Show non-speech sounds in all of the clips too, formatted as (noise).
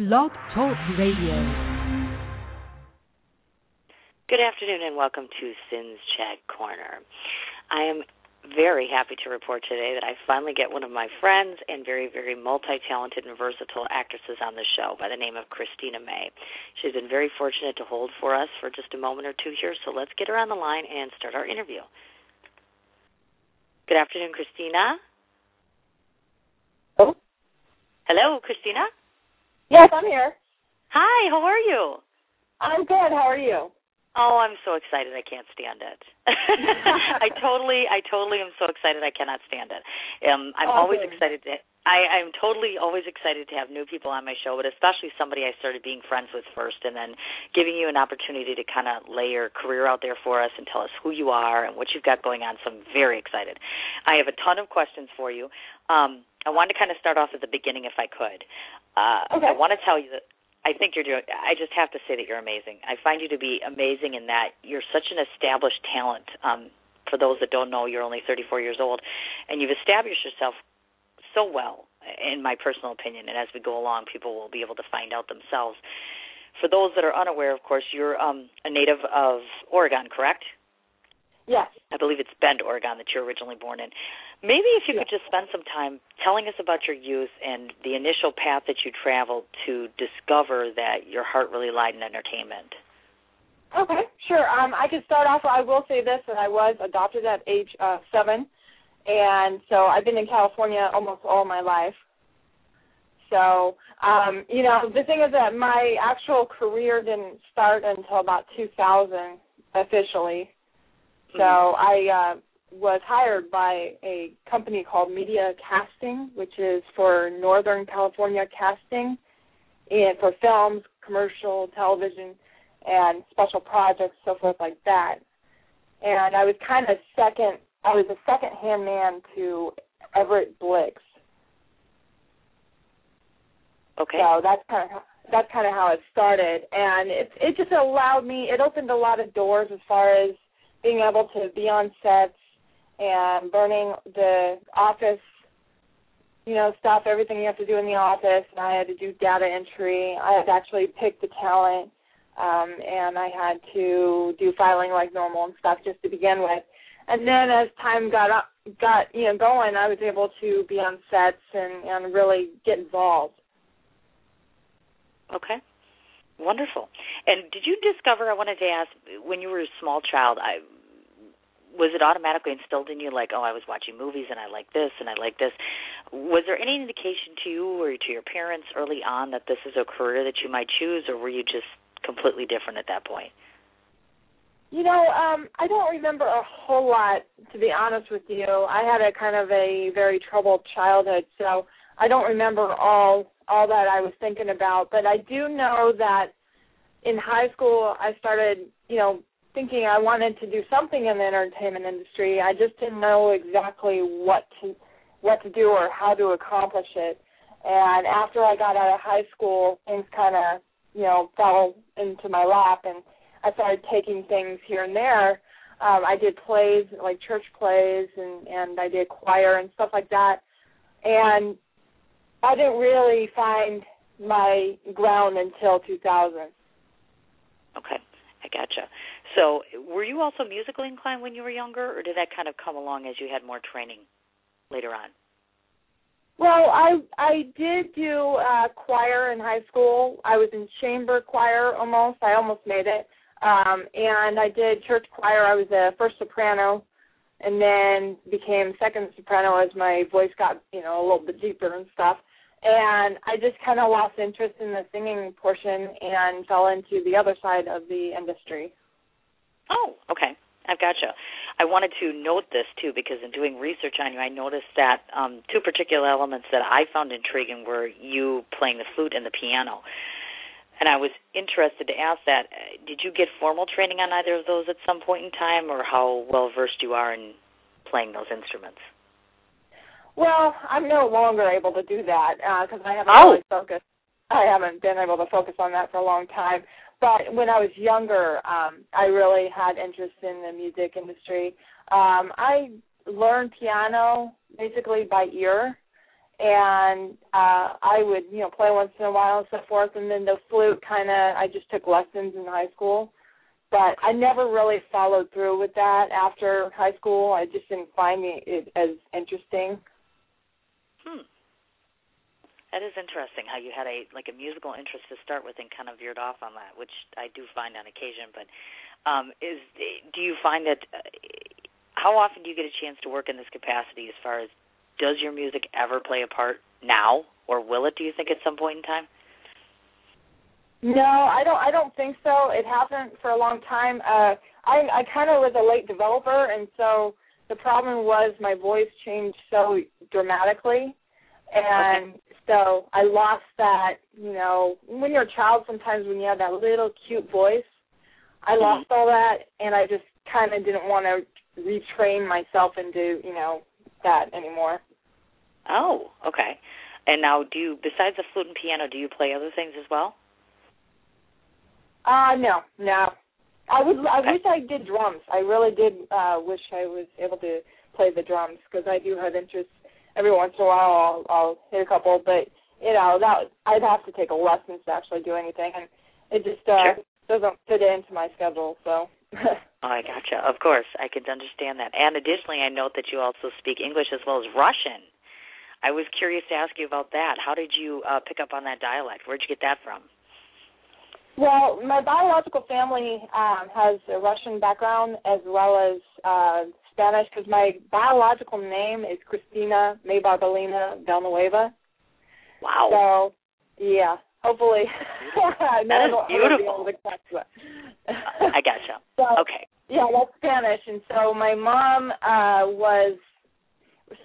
Blog Talk Radio. Good afternoon and welcome to Sin's Chat Corner. I am very happy to report today that I finally get one of my friends and very, very multi talented and versatile actresses on the show by the name of Krystina Mae. She's been very fortunate to hold for us for just a moment or two here, so let's get her on the line and start our interview. Good afternoon, Krystina. Oh. Hello, Krystina. Yes, I'm here. Hi, how are you? I'm good. How are you? Oh, I'm so excited. I can't stand it. (laughs) I totally, I totally am so excited. I cannot stand it. Um, I'm Oh, always good. excited to. I, I'm totally always excited to have new people on my show, but especially somebody I started being friends with first, and then giving you an opportunity to kind of lay your career out there for us and tell us who you are and what you've got going on. So I'm very excited. I have a ton of questions for you. Um, I wanted to kind of start off at the beginning, if I could. Uh, Okay. I want to tell you that I think you're doing. I just have to say that you're amazing. I find you to be amazing in that you're such an established talent. Um, for those that don't know, you're only 34 years old, and you've established yourself so well, in my personal opinion. And as we go along, people will be able to find out themselves. For those that are unaware, of course, you're um, a native of Oregon, correct? Yes. I believe it's Bend, Oregon, that you're originally born in. Maybe if you Yeah. could just spend some time telling us about your youth and the initial path that you traveled to discover that your heart really lied in entertainment. Okay. Sure. Um, I could start off. I will say this: that I was adopted at age uh, seven, and so I've been in California almost all my life. So, um, you know, the thing is that my actual career didn't start until about 2000 officially. So I uh, was hired by a company called Media Casting, which is for Northern California casting, and for films, commercial, television, and special projects, so forth like that. And I was kind of second. I was a second hand man to Everett Blix. Okay. So that's kind of how, that's kind of how it started, and it it just allowed me. It opened a lot of doors as far as being able to be on sets and learning the office, you know, stuff, everything you have to do in the office. And I had to do data entry. I had to actually pick the talent, um, and I had to do filing like normal and stuff just to begin with. And then as time got up, got you know going, I was able to be on sets and and really get involved. Okay. Wonderful. And did you discover? I wanted to ask when you were a small child. I was it automatically instilled in you, like, oh, I was watching movies and I like this and I like this. Was there any indication to you or to your parents early on that this is a career that you might choose, or were you just completely different at that point? You know, um, I don't remember a whole lot, to be honest with you. I had a kind of a very troubled childhood, so I don't remember all all that I was thinking about. But I do know that in high school, I started, you know, thinking I wanted to do something in the entertainment industry. I just didn't know exactly what to what to do or how to accomplish it. And after I got out of high school, things kind of, you know, fell into my lap and I started taking things here and there. Um, I did plays like church plays and and I did choir and stuff like that. And I didn't really find my ground until 2000. Okay, I gotcha. So, were you also musically inclined when you were younger, or did that kind of come along as you had more training later on? Well, I I did do uh choir in high school. I was in chamber choir almost. I almost made it. Um and I did church choir. I was a first soprano and then became second soprano as my voice got, you know, a little bit deeper and stuff. And I just kind of lost interest in the singing portion and fell into the other side of the industry. Oh, okay. I've gotcha. I wanted to note this too because in doing research on you, I noticed that um, two particular elements that I found intriguing were you playing the flute and the piano. And I was interested to ask that. uh, Did you get formal training on either of those at some point in time, or how well versed you are in playing those instruments? Well, I'm no longer able to do that because I haven't Oh. really focused. I haven't been able to focus on that for a long time. But when I was younger, um, I really had interest in the music industry. Um, I learned piano basically by ear, and uh I would, you know, play once in a while and so forth and then the flute kinda I just took lessons in high school. But I never really followed through with that after high school. I just didn't find it as interesting. Hmm. That is interesting how you had a like a musical interest to start with and kind of veered off on that, which I do find on occasion. But um, is do you find that uh, how often do you get a chance to work in this capacity? As far as does your music ever play a part now, or will it? Do you think at some point in time? No, I don't. I don't think so. It hasn't for a long time. Uh, I I kind of was a late developer, and so the problem was my voice changed so dramatically, and okay. so I lost that. You know, when you're a child, sometimes when you have that little cute voice, I mm-hmm. lost all that, and I just kind of didn't want to retrain myself into you know that anymore. Oh, okay. And now, do you besides the flute and piano, do you play other things as well? Uh no, no. I would. I wish I did drums. I really did uh wish I was able to play the drums because I do have interest. Every once in a while, I'll, I'll hit a couple, but you know that I'd have to take a lesson to actually do anything, and it just uh sure. doesn't fit into my schedule. So. (laughs) oh, I gotcha. Of course, I can understand that. And additionally, I note that you also speak English as well as Russian. I was curious to ask you about that. How did you uh, pick up on that dialect? Where'd you get that from? Well, my biological family um, has a Russian background as well as uh, Spanish because my biological name is Christina May Barbalina Villanueva. Wow. So, yeah, hopefully. (laughs) that is beautiful. (laughs) I gotcha. So, okay. Yeah, that's Spanish, and so my mom uh was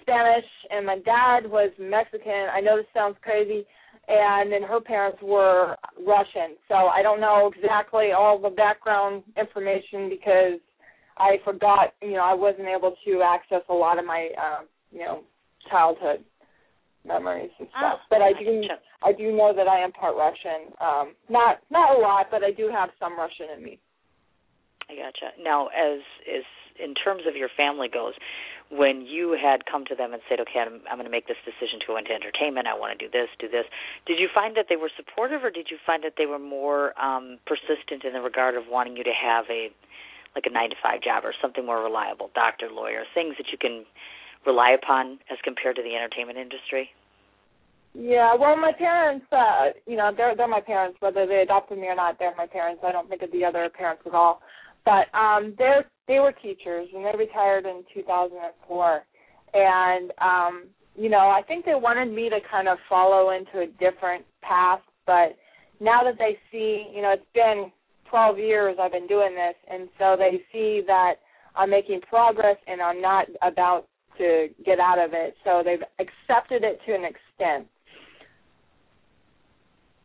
Spanish and my dad was Mexican. I know this sounds crazy, and then her parents were Russian. So I don't know exactly all the background information because I forgot, you know, I wasn't able to access a lot of my, uh, you know, childhood memories and stuff. Oh, but I do, I do know that I am part Russian. Um, not not a lot, but I do have some Russian in me. I gotcha. Now, as is in terms of your family goes, when you had come to them and said, "Okay, I'm, I'm going to make this decision to go into entertainment. I want to do this, do this," did you find that they were supportive, or did you find that they were more um, persistent in the regard of wanting you to have a like a nine to five job or something more reliable, doctor, lawyer, things that you can rely upon as compared to the entertainment industry? Yeah, well, my parents, uh, you know, they're they're my parents, whether they adopted me or not. They're my parents. I don't think of the other parents at all. But um, they're they were teachers, and they retired in 2004. And um, you know, I think they wanted me to kind of follow into a different path. But now that they see, you know, it's been 12 years I've been doing this, and so they see that I'm making progress and I'm not about to get out of it. So they've accepted it to an extent.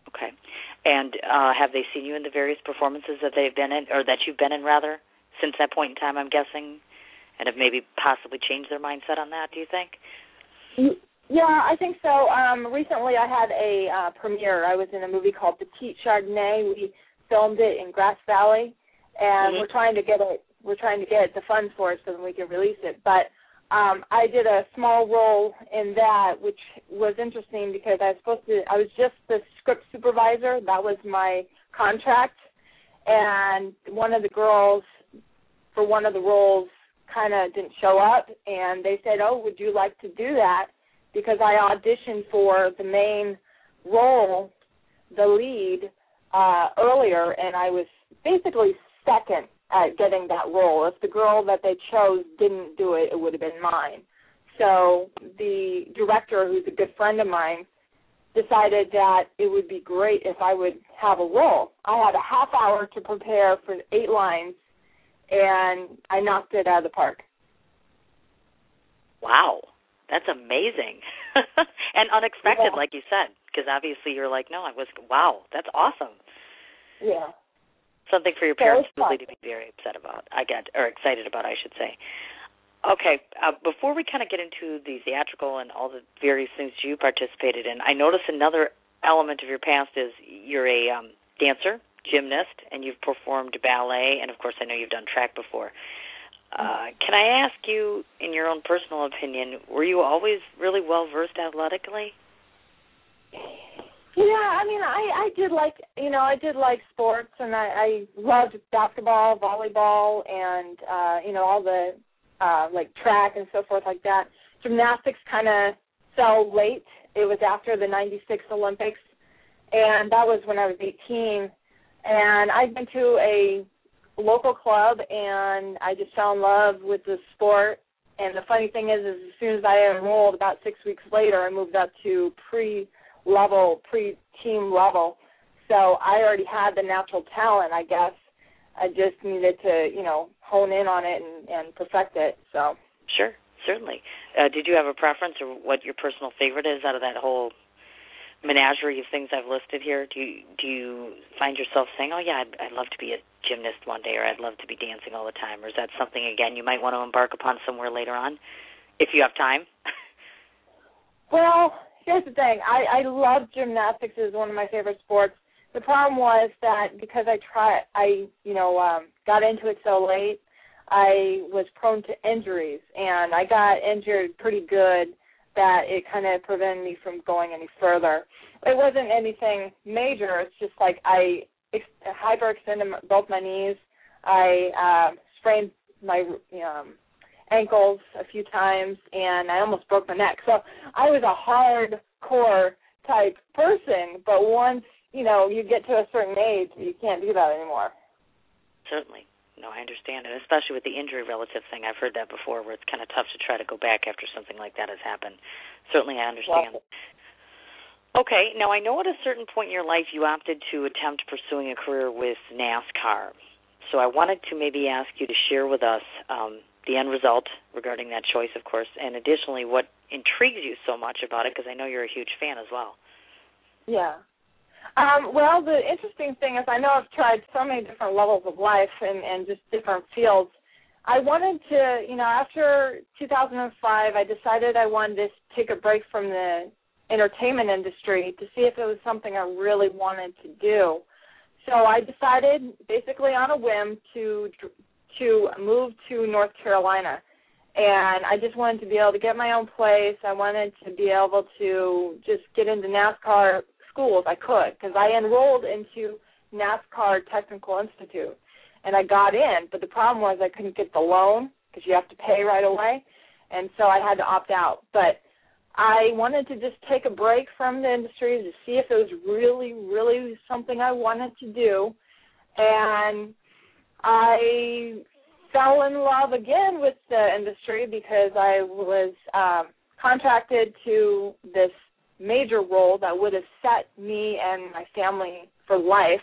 Okay. And uh, have they seen you in the various performances that they've been in, or that you've been in, rather, since that point in time? I'm guessing, and have maybe possibly changed their mindset on that. Do you think? Yeah, I think so. Um, recently, I had a uh, premiere. I was in a movie called Petite Chardonnay. We filmed it in Grass Valley, and mm-hmm. we're trying to get it. We're trying to get the funds for it so that we can release it. But um, I did a small role in that, which was interesting because I was supposed to. I was just the script supervisor. That was my contract, and one of the girls for one of the roles kind of didn't show up, and they said, "Oh, would you like to do that?" Because I auditioned for the main role, the lead, uh, earlier, and I was basically second at getting that role. If the girl that they chose didn't do it, it would have been mine. So the director, who's a good friend of mine, decided that it would be great if I would have a role. I had a half hour to prepare for eight lines, and I knocked it out of the park. Wow, that's amazing (laughs) and unexpected, yeah. like you said, because obviously you're like, no, I was wow, that's awesome. Yeah something for your parents really to be very upset about. I get or excited about, I should say. Okay, uh, before we kind of get into the theatrical and all the various things you participated in, I notice another element of your past is you're a um, dancer, gymnast, and you've performed ballet, and of course, I know you've done track before. Uh, can I ask you, in your own personal opinion, were you always really well versed athletically? Yeah, I mean, I I did like you know I did like sports, and I I loved basketball, volleyball, and uh, you know all the uh, like track and so forth like that. Gymnastics kind of fell late. It was after the '96 Olympics, and that was when I was 18. And I'd been to a local club, and I just fell in love with the sport. And the funny thing is, is as soon as I enrolled, about six weeks later, I moved up to pre level, pre team level. So I already had the natural talent, I guess. I just needed to, you know, hone in on it and, and perfect it. So sure, certainly. Uh, did you have a preference or what your personal favorite is out of that whole menagerie of things I've listed here? Do you do you find yourself saying, "Oh yeah, I'd, I'd love to be a gymnast one day," or "I'd love to be dancing all the time," or is that something again you might want to embark upon somewhere later on, if you have time? well, here's the thing. I I love gymnastics is one of my favorite sports. The problem was that because I try I you know um got into it so late, I was prone to injuries and I got injured pretty good that it kind of prevented me from going any further. It wasn't anything major. It's just like I ex- hyperextended both my knees. I uh, sprained my um, ankles a few times, and I almost broke my neck. So I was a hardcore type person, but once you know you get to a certain age, you can't do that anymore. Certainly. No, I understand, and especially with the injury relative thing, I've heard that before, where it's kind of tough to try to go back after something like that has happened. Certainly, I understand. Okay, now I know at a certain point in your life you opted to attempt pursuing a career with NASCAR. So I wanted to maybe ask you to share with us um, the end result regarding that choice, of course, and additionally what intrigues you so much about it, because I know you're a huge fan as well. Yeah. Um, well, the interesting thing is I know I've tried so many different levels of life and, and just different fields. I wanted to, you know, after 2005, I decided I wanted to take a break from the entertainment industry to see if it was something I really wanted to do. So I decided, basically on a whim, to to move to North Carolina, and I just wanted to be able to get my own place. I wanted to be able to just get into NASCAR school if I could because I enrolled into NASCAR Technical Institute and I got in, but the problem was I couldn't get the loan because you have to pay right away, and so I had to opt out. But I wanted to just take a break from the industry to see if it was really, really something I wanted to do, and I fell in love again with the industry because I was um, contracted to this major role that would have set me and my family for life.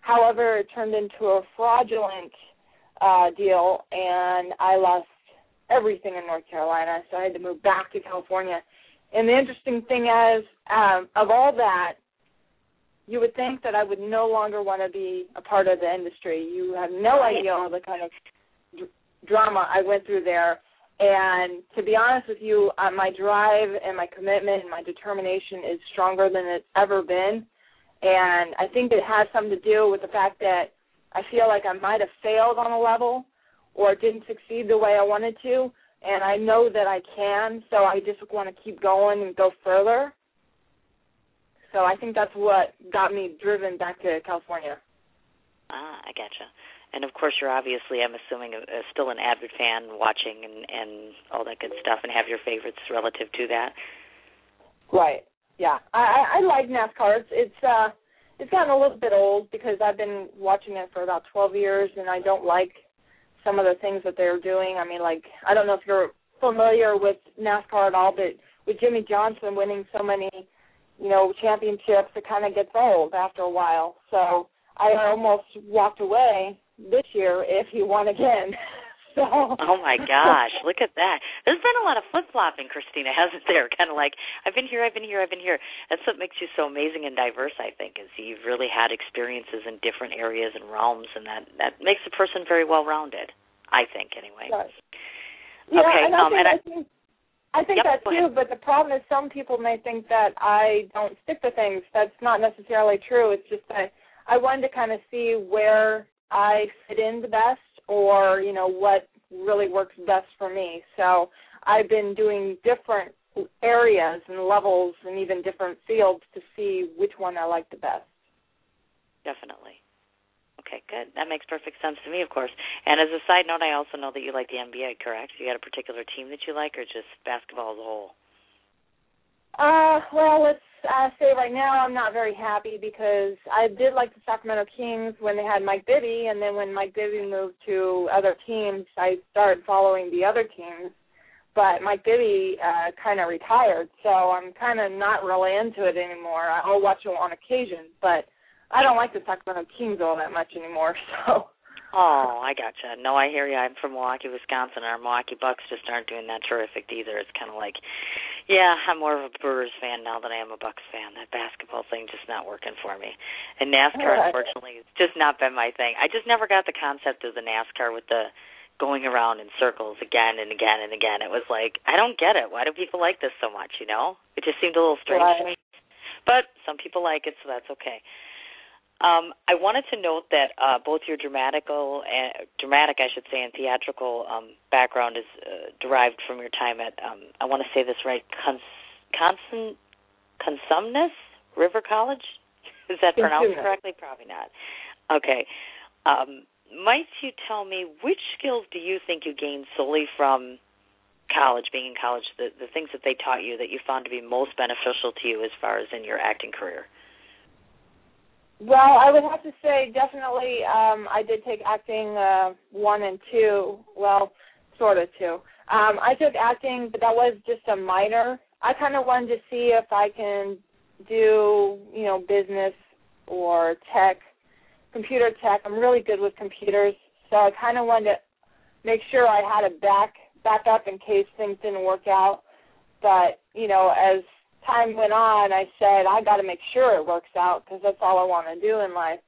However, it turned into a fraudulent uh, deal, and I lost everything in North Carolina, so I had to move back to California. And the interesting thing is, um, of all that, you would think that I would no longer want to be a part of the industry. You have no idea all the kind of dr- drama I went through there and to be honest with you, uh, my drive and my commitment and my determination is stronger than it's ever been. And I think it has something to do with the fact that I feel like I might have failed on a level or didn't succeed the way I wanted to. And I know that I can, so I just want to keep going and go further. So I think that's what got me driven back to California. Ah, I gotcha and of course you're obviously I'm assuming a, a, still an avid fan watching and and all that good stuff and have your favorites relative to that. Right. Yeah. I I I like NASCAR. It's it's uh it's gotten a little bit old because I've been watching it for about 12 years and I don't like some of the things that they're doing. I mean like I don't know if you're familiar with NASCAR at all but with Jimmie Johnson winning so many you know championships it kind of gets old after a while. So I almost walked away this year if he won again. (laughs) So. Oh my gosh, look at that. There's been a lot of flip flopping, Krystina, hasn't there? (laughs) Kind of like I've been here, I've been here, I've been here. That's what makes you so amazing and diverse, I think, is you've really had experiences in different areas and realms and that that makes a person very well rounded. I think anyway. Right. Yeah, okay, and I um, think, and I, I think I think yep, that too, but the problem is some people may think that I don't stick to things. That's not necessarily true. It's just that I wanted to kind of see where I fit in the best or, you know, what really works best for me. So I've been doing different areas and levels and even different fields to see which one I like the best. Definitely. Okay, good. That makes perfect sense to me, of course. And as a side note, I also know that you like the NBA, correct? You got a particular team that you like, or just basketball as a whole? Uh, well, let's uh, say right now I'm not very happy because I did like the Sacramento Kings when they had Mike Bibby, and then when Mike Bibby moved to other teams, I started following the other teams. But Mike Bibby uh, kind of retired, so I'm kind of not really into it anymore. I'll watch it on occasion, but I don't like the Sacramento Kings all that much anymore. (laughs) So. Oh, I gotcha. No, I hear you. I'm from Milwaukee, Wisconsin. And our Milwaukee Bucks just aren't doing that terrific either. It's kind of like, yeah, I'm more of a Brewers fan now than I am a Bucks fan. That basketball thing just not working for me. And NASCAR, unfortunately, it's just not been my thing. I just never got the concept of the NASCAR with the going around in circles again and again and again. It was like, I don't get it. Why do people like this so much? You know, it just seemed a little strange right. to me. But some people like it, so that's okay. Um, I wanted to note that uh, both your dramatical, and, dramatic, I should say, and theatrical um, background is uh, derived from your time at, um, I want to say this right, Cons- Cosumnes River College. (laughs) Is that pronounced correctly? Probably not. Okay. Um, might you tell me which skills do you think you gained solely from college, being in college, the, the things that they taught you that you found to be most beneficial to you as far as in your acting career? Well, I would have to say definitely um I did take acting uh one and two. Well, sort of two. Um I took acting but that was just a minor. I kind of wanted to see if I can do, you know, business or tech, computer tech. I'm really good with computers, so I kind of wanted to make sure I had a back back up in case things didn't work out. But, you know, as time went on, I said I got to make sure it works out because that's all I want to do in life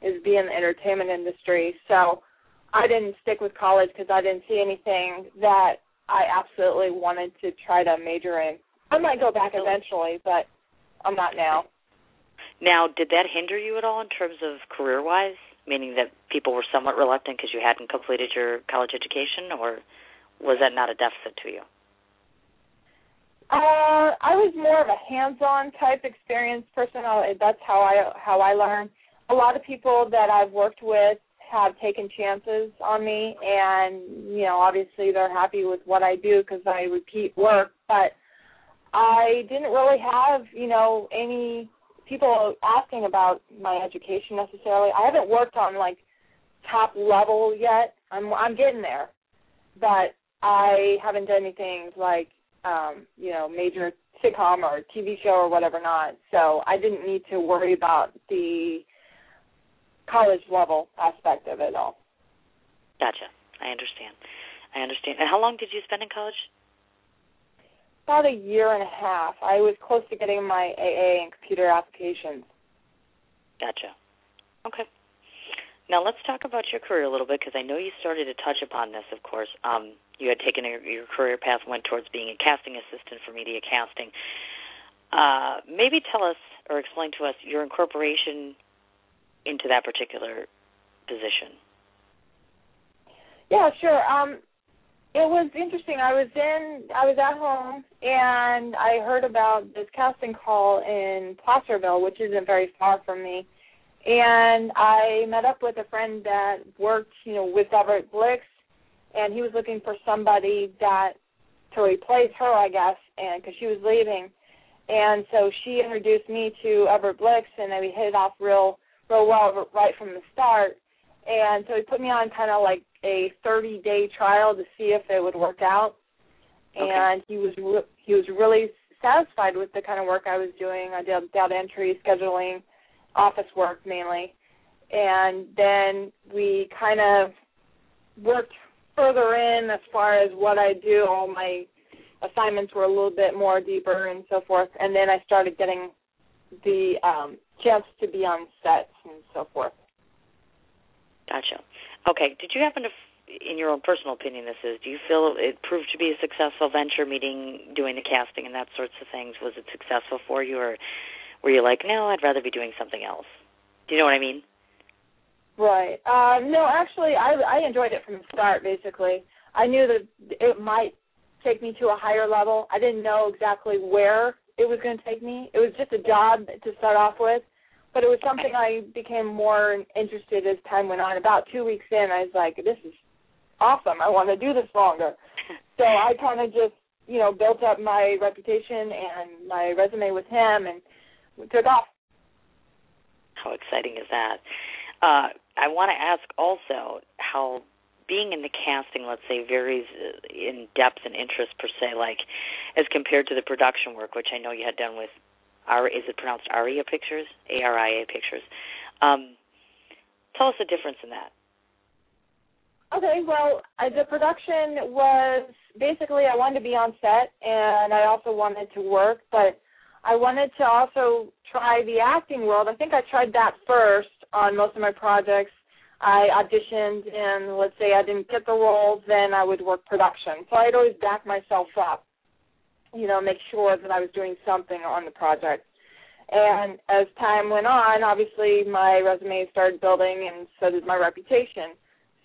is be in the entertainment industry. So I didn't stick with college because I didn't see anything that I absolutely wanted to try to major in. I might go back eventually, but I'm not now. Now, did that hinder you at all in terms of career-wise? Meaning that people were somewhat reluctant because you hadn't completed your college education, or was that not a deficit to you? Uh, I was more of a hands-on type experience person. That's how I how I learn. A lot of people that I've worked with have taken chances on me, and you know, obviously they're happy with what I do because I repeat work. But I didn't really have, you know, any people asking about my education necessarily. I haven't worked on like top level yet. I'm I'm getting there, but I haven't done anything like um, you know, major sitcom or TV show or whatever not. So I didn't need to worry about the college level aspect of it all. Gotcha. I understand. I understand. And how long did you spend in college? About a year and a half. I was close to getting my AA in computer applications. Gotcha. Okay. Now let's talk about your career a little bit because I know you started to touch upon this. Of course, um, you had taken a, your career path went towards being a casting assistant for media casting. Uh, maybe tell us or explain to us your incorporation into that particular position. Yeah, sure. Um, it was interesting. I was in, I was at home, and I heard about this casting call in Placerville, which isn't very far from me and I met up with a friend that worked, you know, with Everett Blix, and he was looking for somebody that to replace her, I guess, and because she was leaving, and so she introduced me to Everett Blix, and then we hit it off real, real well right from the start. And so he put me on kind of like a 30 day trial to see if it would work out. Okay. And he was re- he was really satisfied with the kind of work I was doing. I did data entry, scheduling, office work mainly. And then we kind of worked further in as far as what I do. All my assignments were a little bit more deeper and so forth. And then I started getting the um, chance to be on sets and so forth. Gotcha. Okay. Did you happen to, in your own personal opinion, this is, do you feel it proved to be a successful venture, meeting, doing the casting and that sorts of things? Was it successful for you, or where you're like, no, I'd rather be doing something else. Do you know what I mean? Right. Um, no, actually, I I enjoyed it from the start. Basically, I knew that it might take me to a higher level. I didn't know exactly where it was going to take me. It was just a job to start off with, but it was something I became more interested as time went on. About two weeks in, I was like, "This is awesome. I want to do this longer." (laughs) so I kind of just, you know, built up my reputation and my resume with him, and we took off. How exciting is that? Uh, I want to ask also how being in the casting, let's say, varies uh, in depth and interest per se, like as compared to the production work, which I know you had done with, R, is it pronounced Aria Pictures, A R I A Pictures? Um, tell us the difference in that. Okay, well, uh, the production was basically I wanted to be on set, and I also wanted to work, but I wanted to also try the acting world. I think I tried that first on most of my projects I auditioned and let's say I didn't get the role, then I would work production. So I'd always back myself up, you know, make sure that I was doing something on the project. And as time went on, obviously my resume started building and so did my reputation.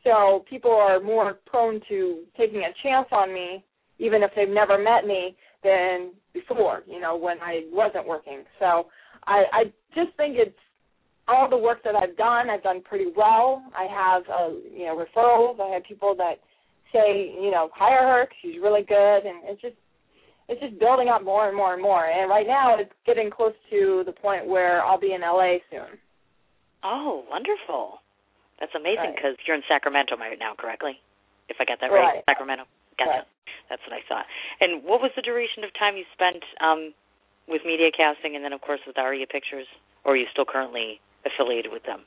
So people are more prone to taking a chance on me, even if they've never met me, than before, you know, when I wasn't working. So I, I just think it's all the work that I've done, I've done pretty well. I have, uh, you know, referrals. I have people that say, you know, hire her. Cause she's really good, and it's just, it's just building up more and more and more. And right now, it's getting close to the point where I'll be in LA soon. Oh, wonderful! That's amazing because right. you're in Sacramento right now, correctly? If I got that right, right. Sacramento. Gotcha. Right. That's what I thought. And what was the duration of time you spent um, with media casting, and then of course with Aria Pictures? Or are you still currently affiliated with them?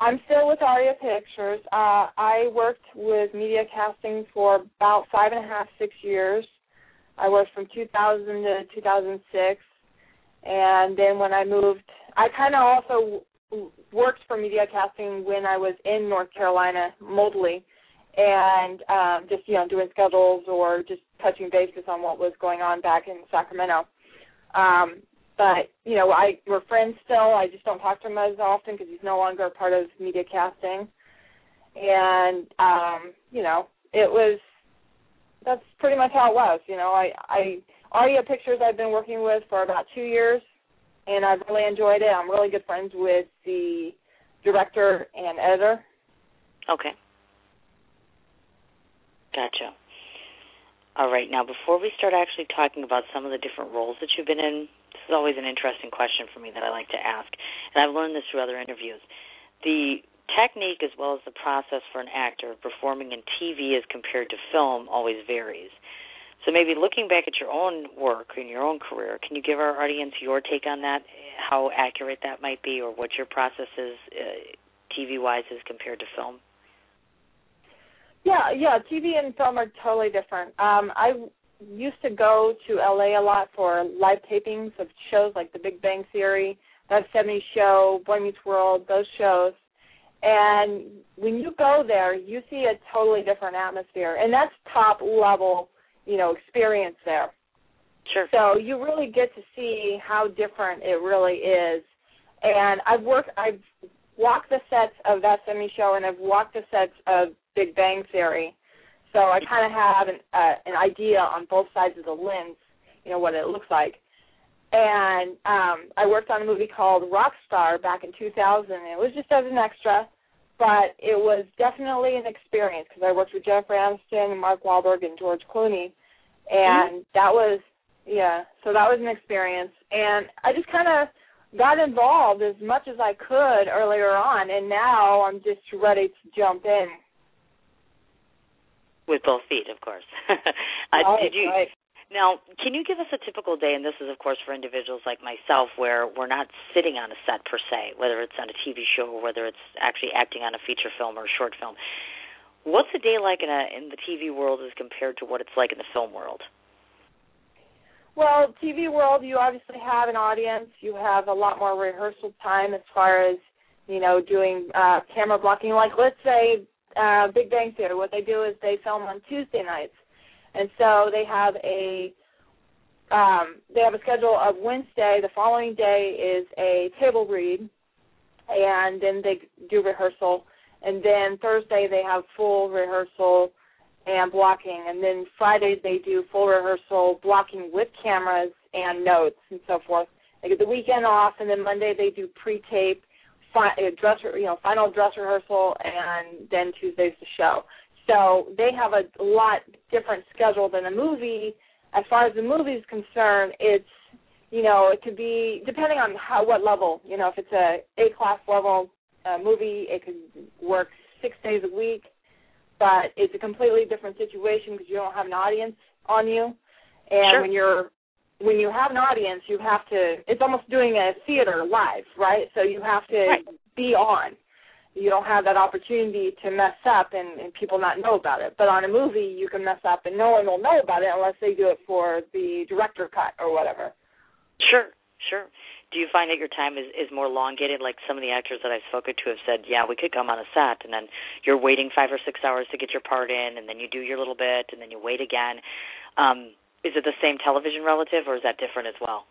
I'm still with Aria Pictures. Uh, I worked with media casting for about five and a half, six years. I worked from 2000 to 2006, and then when I moved, I kind of also worked for media casting when I was in North Carolina, Moldly, and um, just you know doing schedules or just touching bases on what was going on back in Sacramento. Um, but you know, I we're friends still. I just don't talk to him as often because he's no longer a part of media casting. And um, you know, it was that's pretty much how it was. You know, I I Aria Pictures I've been working with for about two years, and I've really enjoyed it. I'm really good friends with the director and editor. Okay. Gotcha. All right, now before we start actually talking about some of the different roles that you've been in, this is always an interesting question for me that I like to ask, and I've learned this through other interviews. The technique as well as the process for an actor performing in TV as compared to film always varies. So maybe looking back at your own work and your own career, can you give our audience your take on that? How accurate that might be, or what your process is uh, TV-wise as compared to film? Yeah, yeah, TV and film are totally different. Um, I used to go to LA a lot for live tapings of shows like The Big Bang Theory, That 70s Show, Boy Meets World, those shows. And when you go there, you see a totally different atmosphere, and that's top level, you know, experience there. Sure. So you really get to see how different it really is. And I've worked, I've walked the sets of that semi show, and I've walked the sets of Big Bang Theory. So I kind of have an uh, an idea on both sides of the lens, you know, what it looks like. And um I worked on a movie called Rockstar back in 2000. And It was just as an extra, but it was definitely an experience because I worked with Jennifer Aniston, Mark Wahlberg, and George Clooney, and mm-hmm. that was yeah. So that was an experience, and I just kind of got involved as much as I could earlier on, and now I'm just ready to jump in with both feet, of course. (laughs) uh, right, did you? Right. Now, can you give us a typical day? And this is, of course, for individuals like myself, where we're not sitting on a set per se, whether it's on a TV show or whether it's actually acting on a feature film or a short film. What's a day like in a in the TV world as compared to what it's like in the film world? Well, TV world, you obviously have an audience. You have a lot more rehearsal time as far as you know doing uh, camera blocking. Like, let's say uh, Big Bang Theory, what they do is they film on Tuesday nights, and so they have a um, they have a schedule of Wednesday. The following day is a table read, and then they do rehearsal, and then Thursday they have full rehearsal and blocking, and then Fridays they do full rehearsal, blocking with cameras and notes and so forth. They get the weekend off, and then Monday they do pre-tape, fi- uh, dress, you know, final dress rehearsal, and then Tuesday's the show. So they have a lot different schedule than a movie. As far as the movie is concerned, it's you know it could be depending on how what level. You know, if it's a A class level uh, movie, it could work six days a week, but it's a completely different situation because you don't have an audience on you, and Sure. when you're when you have an audience, you have to. It's almost doing a theater live, right? So you have to Right. be on. You don't have that opportunity to mess up and, and people not know about it. But on a movie, you can mess up and no one will know about it unless they do it for the director cut or whatever. Sure, sure. Do you find that your time is is more elongated? Like some of the actors that I've spoken to have said, yeah, we could come on a set, and then you're waiting five or six hours to get your part in, and then you do your little bit, and then you wait again. Um, is it the same television relative, or is that different as well?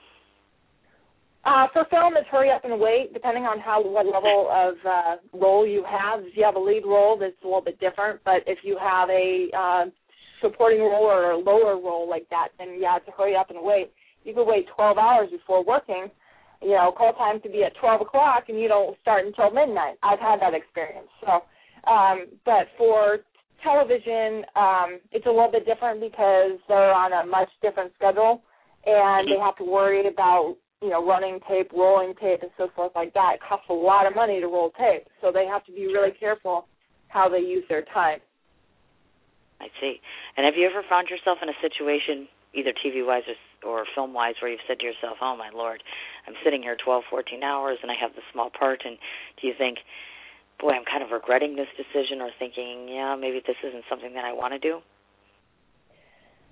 Uh, for film, it's hurry up and wait, depending on how what level of uh, role you have. If you have a lead role, that's a little bit different. But if you have a uh, supporting role or a lower role like that, then yeah, it's a hurry up and wait. You could wait 12 hours before working. You know, call time could be at 12 o'clock, and you don't start until midnight. I've had that experience. So, um, but for television, um, it's a little bit different because they're on a much different schedule, and they have to worry about you know, running tape, rolling tape, and so forth like that. It costs a lot of money to roll tape, so they have to be really careful how they use their time. I see. And have you ever found yourself in a situation, either TV wise or, or film wise, where you've said to yourself, "Oh my lord, I'm sitting here 12, 14 hours, and I have this small part," and do you think, "Boy, I'm kind of regretting this decision," or thinking, "Yeah, maybe this isn't something that I want to do"?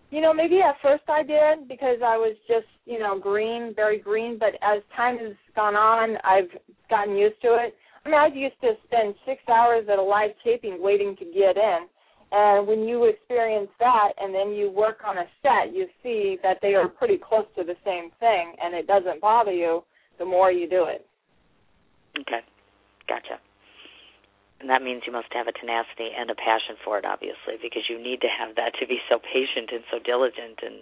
You know, maybe at first I did because I was just, you know, green, very green, but as time has gone on, I've gotten used to it. I mean, I used to spend six hours at a live taping waiting to get in. And when you experience that and then you work on a set, you see that they are pretty close to the same thing and it doesn't bother you the more you do it. Okay, gotcha. And that means you must have a tenacity and a passion for it, obviously, because you need to have that to be so patient and so diligent. And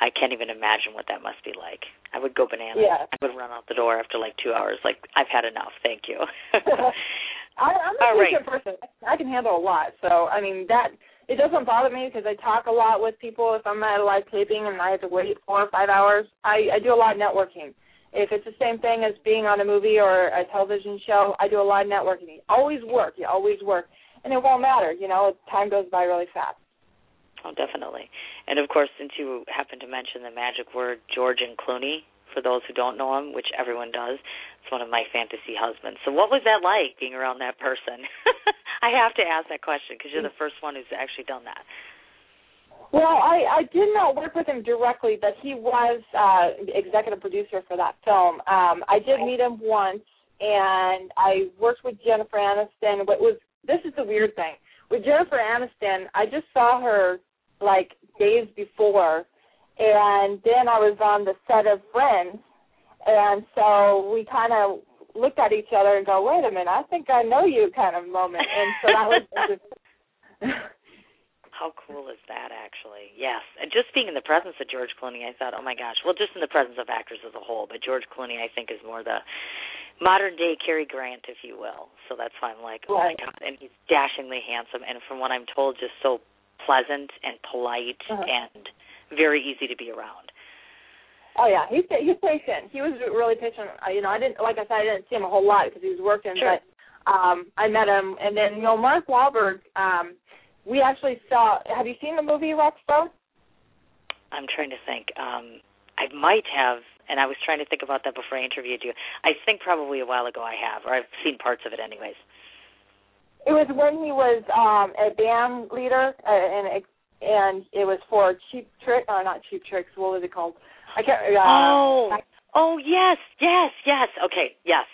I can't even imagine what that must be like. I would go bananas. Yeah. I would run out the door after like two hours. Like I've had enough. Thank you. (laughs) I, I'm a All right. patient person. I can handle a lot. So I mean that it doesn't bother me because I talk a lot with people. If I'm at a live taping and I have to wait four or five hours, I, I do a lot of networking. If it's the same thing as being on a movie or a television show, I do a lot of networking. You always work. You always work, and it won't matter. You know, time goes by really fast. Oh, definitely. And of course, since you happen to mention the magic word George and Clooney, for those who don't know him, which everyone does, it's one of my fantasy husbands. So, what was that like being around that person? (laughs) I have to ask that question because you're mm. the first one who's actually done that. Well, I, I did not work with him directly, but he was uh, executive producer for that film. Um, I did meet him once, and I worked with Jennifer Aniston. What was this is the weird thing with Jennifer Aniston? I just saw her like days before, and then I was on the set of Friends, and so we kind of looked at each other and go, "Wait a minute, I think I know you," kind of moment. And so that was. (laughs) How cool is that, actually? Yes. And just being in the presence of George Clooney, I thought, oh my gosh. Well, just in the presence of actors as a whole, but George Clooney, I think, is more the modern day Cary Grant, if you will. So that's why I'm like, oh my god. And he's dashingly handsome, and from what I'm told, just so pleasant and polite Uh-huh. and very easy to be around. Oh yeah, he's he's patient. He was really patient. You know, I didn't like I said, I didn't see him a whole lot because he was working, Sure. but um I met him, and then you know Mark Wahlberg. Um, we actually saw. Have you seen the movie Rockstar? I'm trying to think. Um, I might have, and I was trying to think about that before I interviewed you. I think probably a while ago I have, or I've seen parts of it, anyways. It was when he was um a band leader, uh, and it, and it was for Cheap Trick, or not Cheap Tricks. What was it called? I can't. Uh, oh, I- oh yes, yes, yes. Okay, yes.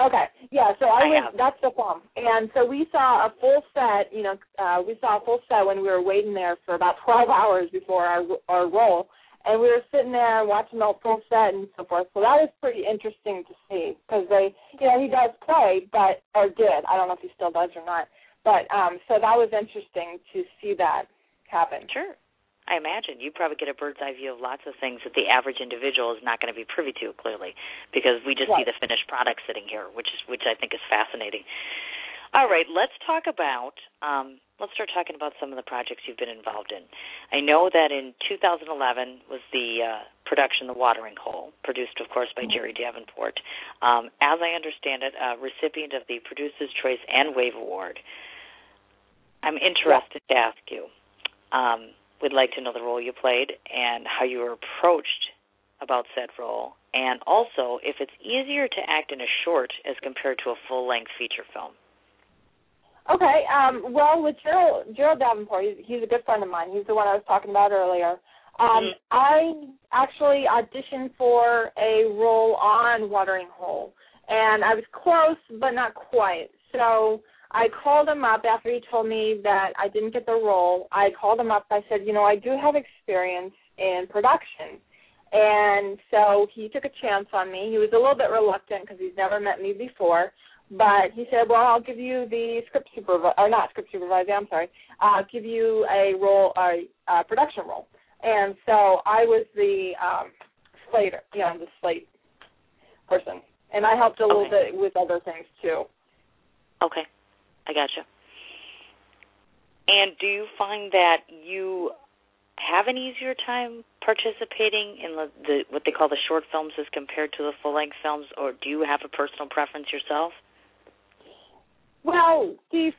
Okay, yeah. So I, I was have. that's the problem. and so we saw a full set. You know, uh, we saw a full set when we were waiting there for about (laughs) twelve hours before our our roll, and we were sitting there watching the full set and so forth. So that was pretty interesting to see because they, you know, he does play, but or did. I don't know if he still does or not. But um, so that was interesting to see that happen. Sure. I imagine you probably get a bird's eye view of lots of things that the average individual is not going to be privy to clearly, because we just right. see the finished product sitting here, which is which I think is fascinating. All right, let's talk about um, let's start talking about some of the projects you've been involved in. I know that in 2011 was the uh, production The Watering Hole, produced, of course, by Jerry Davenport. Um, as I understand it, a recipient of the Producer's Choice and Wave Award. I'm interested yeah. to ask you. Um, would like to know the role you played and how you were approached about said role, and also if it's easier to act in a short as compared to a full length feature film. Okay. Um, well, with Gerald, Gerald Davenport, he's, he's a good friend of mine. He's the one I was talking about earlier. Um, mm-hmm. I actually auditioned for a role on Watering Hole, and I was close, but not quite. So I called him up after he told me that I didn't get the role. I called him up. I said, you know, I do have experience in production. And so he took a chance on me. He was a little bit reluctant because he's never met me before. But he said, well, I'll give you the script supervisor, or not script supervisor, I'm sorry. I'll give you a role, a, a production role. And so I was the um, slater, you know, the slate person. And I helped a little okay. bit with other things too. Okay. I gotcha. And do you find that you have an easier time participating in the, the what they call the short films as compared to the full length films, or do you have a personal preference yourself? Well, the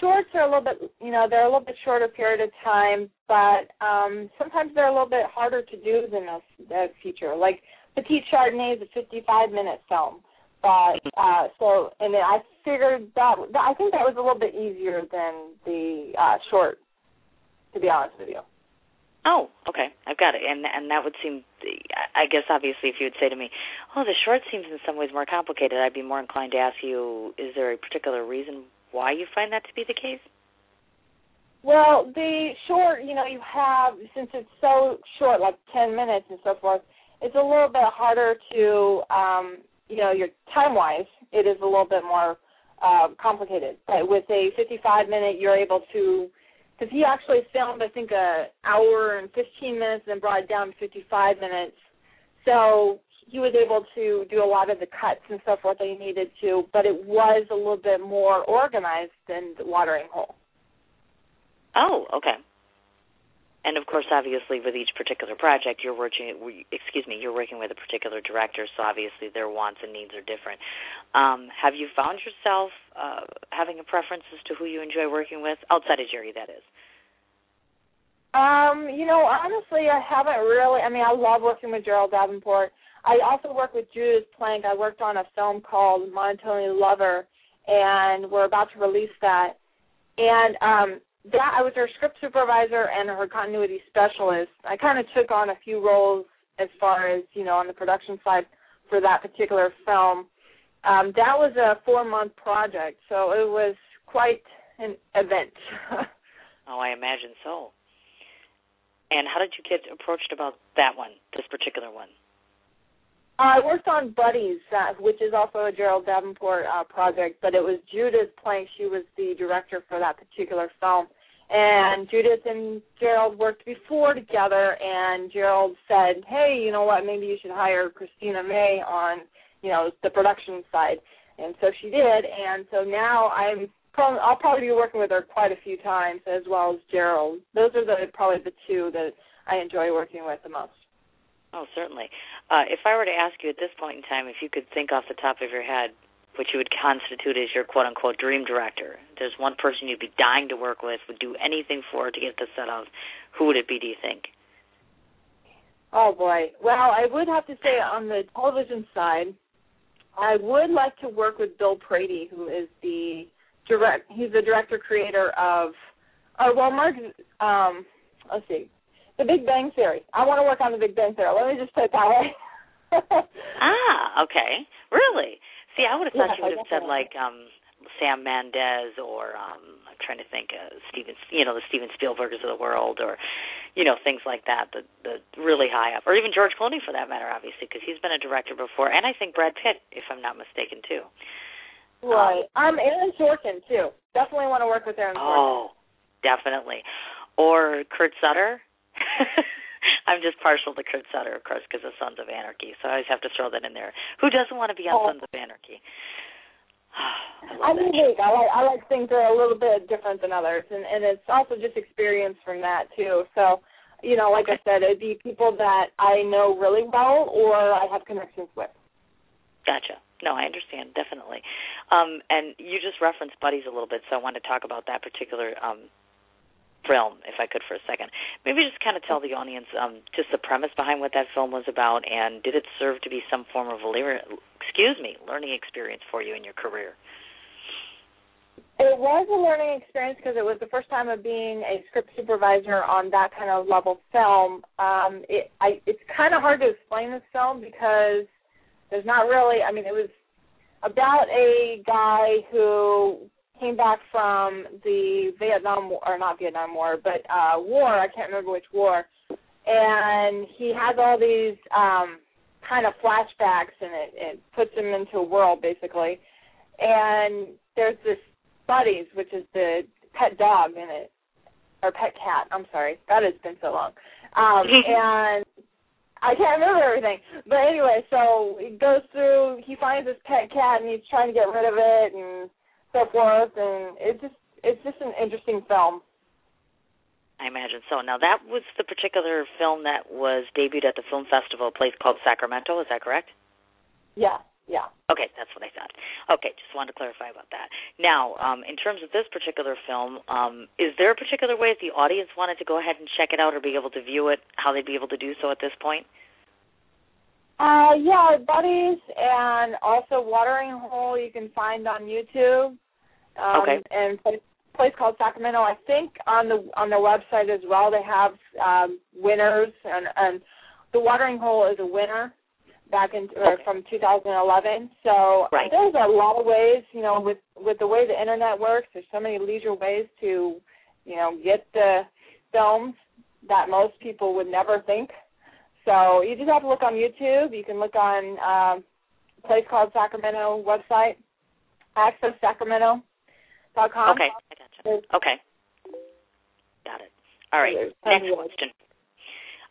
shorts are a little bit, you know, they're a little bit shorter period of time, but um sometimes they're a little bit harder to do than a, a feature. Like Petite Chardonnay is a 55 minute film. But uh, so, and then I figured that I think that was a little bit easier than the uh, short, to be honest with you. Oh, okay, I've got it, and and that would seem. I guess obviously, if you would say to me, "Oh, the short seems in some ways more complicated," I'd be more inclined to ask you, "Is there a particular reason why you find that to be the case?" Well, the short, you know, you have since it's so short, like ten minutes and so forth. It's a little bit harder to um, you know, your time wise, it is a little bit more uh, complicated. But with a 55 minute, you're able to, because he actually filmed, I think, a hour and 15 minutes, and brought it down to 55 minutes. So he was able to do a lot of the cuts and stuff what they needed to, but it was a little bit more organized than the watering hole. Oh, okay and of course, obviously, with each particular project, you're working. Excuse me, you're working with a particular director, so obviously their wants and needs are different. Um, have you found yourself uh, having a preference as to who you enjoy working with outside of Jerry? That is. Um, you know, honestly, I haven't really. I mean, I love working with Gerald Davenport. I also work with Judith Plank. I worked on a film called Monotony Lover, and we're about to release that. And um, that I was her script supervisor and her continuity specialist. I kind of took on a few roles as far as you know on the production side for that particular film. Um, that was a four month project, so it was quite an event. (laughs) oh, I imagine so. And how did you get approached about that one, this particular one? I worked on Buddies, uh, which is also a Gerald Davenport uh, project, but it was Judith Plank. She was the director for that particular film. And Judith and Gerald worked before together, and Gerald said, "Hey, you know what? Maybe you should hire Krystina Mae on, you know, the production side." And so she did, and so now I'm probably, I'll probably be working with her quite a few times, as well as Gerald. Those are the probably the two that I enjoy working with the most. Oh, certainly. Uh, if I were to ask you at this point in time, if you could think off the top of your head what you would constitute as your quote unquote dream director, there's one person you'd be dying to work with, would do anything for to get the set of, who would it be, do you think? Oh boy. Well, I would have to say on the television side, I would like to work with Bill Prady, who is the direct. He's the director creator of. Oh well, Mark. Um, let's see. The Big Bang Theory. I want to work on The Big Bang Theory. Let me just put it that way. (laughs) ah, okay. Really? See, I would have thought you would have said like um Sam Mendes or um I'm trying to think uh Steven you know the Steven Spielbergers of the world or you know things like that the the really high up or even George Clooney for that matter obviously because he's been a director before and I think Brad Pitt if I'm not mistaken too. Right. Um, um Aaron Sorkin too. definitely want to work with Aaron. Sorkin. Oh, definitely. Or Kurt Sutter. (laughs) I'm just partial to Kurt Sutter, of course, because of Sons of Anarchy. So I always have to throw that in there. Who doesn't want to be on oh. Sons of Anarchy? (sighs) I unique. I like I like things that are a little bit different than others, and and it's also just experience from that too. So, you know, like I said, it'd be people that I know really well or I have connections with. Gotcha. No, I understand definitely. Um, and you just referenced buddies a little bit, so I wanted to talk about that particular um, film, if I could, for a second. Maybe just kind of tell the audience um, just the premise behind what that film was about, and did it serve to be some form of a excuse me learning experience for you in your career? It was a learning experience because it was the first time of being a script supervisor on that kind of level film. Um, it, I, it's kind of hard to explain this film because there's not really. I mean, it was about a guy who came back from the Vietnam War, or not Vietnam War, but uh, war. I can't remember which war. And he has all these um, kind of flashbacks, and it, it puts him into a world basically. And there's this Buddies, which is the pet dog in it, or pet cat. I'm sorry, that has been so long. Um, (laughs) and I can't remember everything. But anyway, so he goes through. He finds this pet cat, and he's trying to get rid of it, and so forth. And it's just it's just an interesting film. I imagine so. Now that was the particular film that was debuted at the film festival, a place called Sacramento. Is that correct? Yeah. Yeah. Okay, that's what I thought. Okay, just wanted to clarify about that. Now, um, in terms of this particular film, um, is there a particular way if the audience wanted to go ahead and check it out or be able to view it, how they'd be able to do so at this point? Uh, yeah, Buddies and also Watering Hole you can find on YouTube. Um, okay. And place, place called Sacramento. I think on the on their website as well they have um, winners and and the Watering Hole is a winner back in okay. from 2011. So right. there's a lot of ways, you know, with with the way the internet works. There's so many leisure ways to, you know, get the films that most people would never think. So you just have to look on YouTube. You can look on um, a place called Sacramento website, accesssacramento.com. Okay, I gotcha. Okay, got it. All right, next question.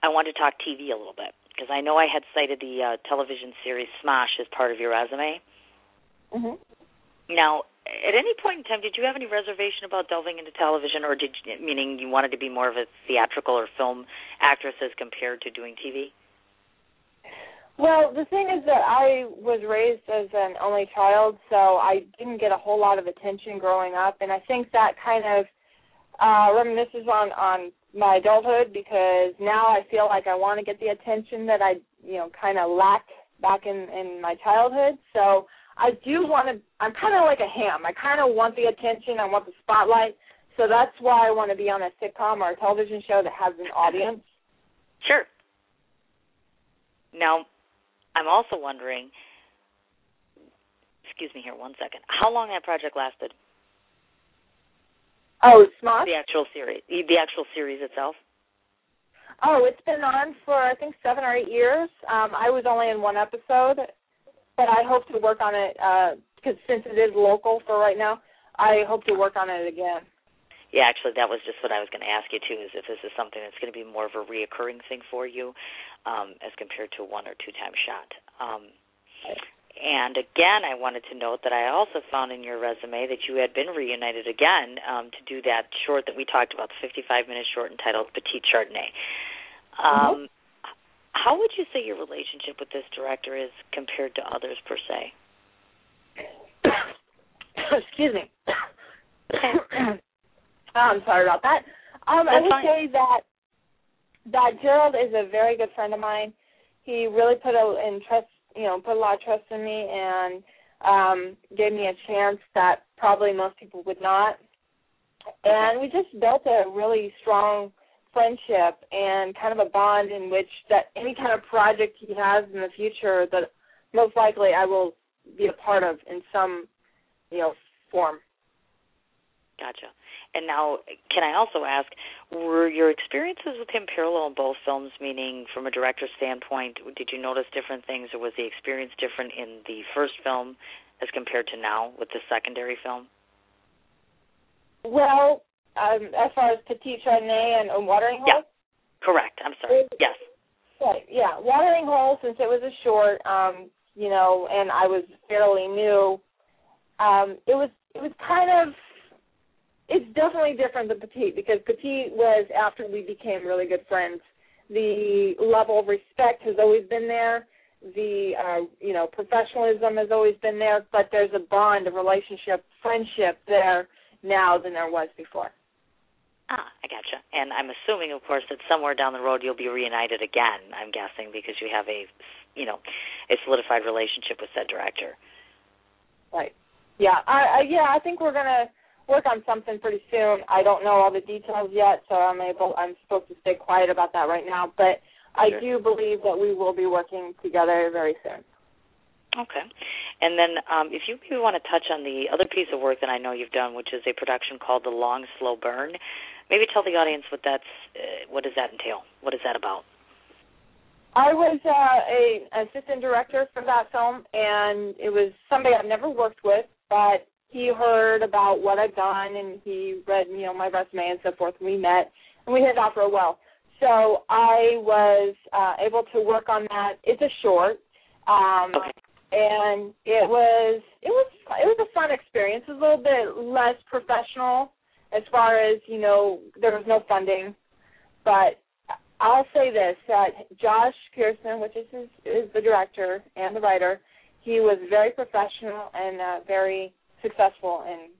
I want to talk TV a little bit because I know I had cited the uh, television series Smosh as part of your resume. Mm-hmm. Now, at any point in time, did you have any reservation about delving into television, or did you, meaning you wanted to be more of a theatrical or film actress as compared to doing TV? Well, the thing is that I was raised as an only child, so I didn't get a whole lot of attention growing up, and I think that kind of uh, reminisces on on my adulthood because now I feel like I want to get the attention that I, you know, kind of lacked back in in my childhood. So I do want to. I'm kind of like a ham. I kind of want the attention. I want the spotlight. So that's why I want to be on a sitcom or a television show that has an audience. (laughs) Sure. Now, I'm also wondering. Excuse me here, one second. How long that project lasted? Oh, Smosh? The actual series. The actual series itself. Oh, it's been on for I think seven or eight years. Um, I was only in one episode, but I hope to work on it because uh, since it is local for right now, I hope to work on it again. Yeah, actually, that was just what I was going to ask you too. Is if this is something that's going to be more of a reoccurring thing for you, um, as compared to one or two time shot. Um, and again, I wanted to note that I also found in your resume that you had been reunited again um, to do that short that we talked about, the 55 minute short entitled Petite Chardonnay. Um, mm-hmm. How would you say your relationship with this director is compared to others, per se? (coughs) Excuse me. (coughs) (coughs) I'm sorry about that. Um, I would fine. say that that Gerald is a very good friend of mine. He really put a in trust you know, put a lot of trust in me and um gave me a chance that probably most people would not. And we just built a really strong friendship and kind of a bond in which that any kind of project he has in the future that most likely I will be a part of in some, you know, form. Gotcha. And now, can I also ask, were your experiences with him parallel in both films? Meaning, from a director's standpoint, did you notice different things, or was the experience different in the first film as compared to now with the secondary film? Well, um, as far as Petite Chardonnay and, and watering hole. Yeah. Correct. I'm sorry. Yes. Right. Yeah. Watering hole, since it was a short, um, you know, and I was fairly new, um, it was it was kind of it's definitely different than Petite because Petite was after we became really good friends. The level of respect has always been there. The uh, you know professionalism has always been there, but there's a bond, a relationship, friendship there now than there was before. Ah, I gotcha. And I'm assuming, of course, that somewhere down the road you'll be reunited again. I'm guessing because you have a, you know, a solidified relationship with said director. Right. Yeah. I, I yeah. I think we're gonna work on something pretty soon. I don't know all the details yet, so I'm able. I'm supposed to stay quiet about that right now, but I do believe that we will be working together very soon. Okay. And then um, if you maybe want to touch on the other piece of work that I know you've done, which is a production called The Long Slow Burn, maybe tell the audience what that's uh, what does that entail? What is that about? I was uh, a assistant director for that film, and it was somebody I've never worked with, but he heard about what I've done, and he read, you know, my resume and so forth. We met, and we hit it off real well. So I was uh, able to work on that. It's a short, um, okay. and it was it was it was a fun experience. It was a little bit less professional as far as you know. There was no funding, but I'll say this: that Josh Pearson, which is his, is the director and the writer, he was very professional and uh, very successful and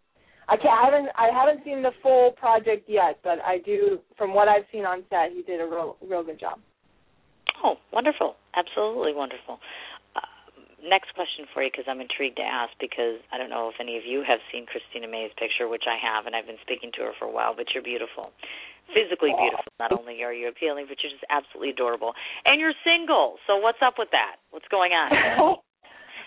I can't I haven't I haven't seen the full project yet, but I do from what I've seen on set, he did a real real good job. Oh, wonderful! Absolutely wonderful. Uh, next question for you, because I'm intrigued to ask, because I don't know if any of you have seen Krystina Mae's picture, which I have, and I've been speaking to her for a while. But you're beautiful, physically beautiful. Not only are you appealing, but you're just absolutely adorable, and you're single. So what's up with that? What's going on? (laughs)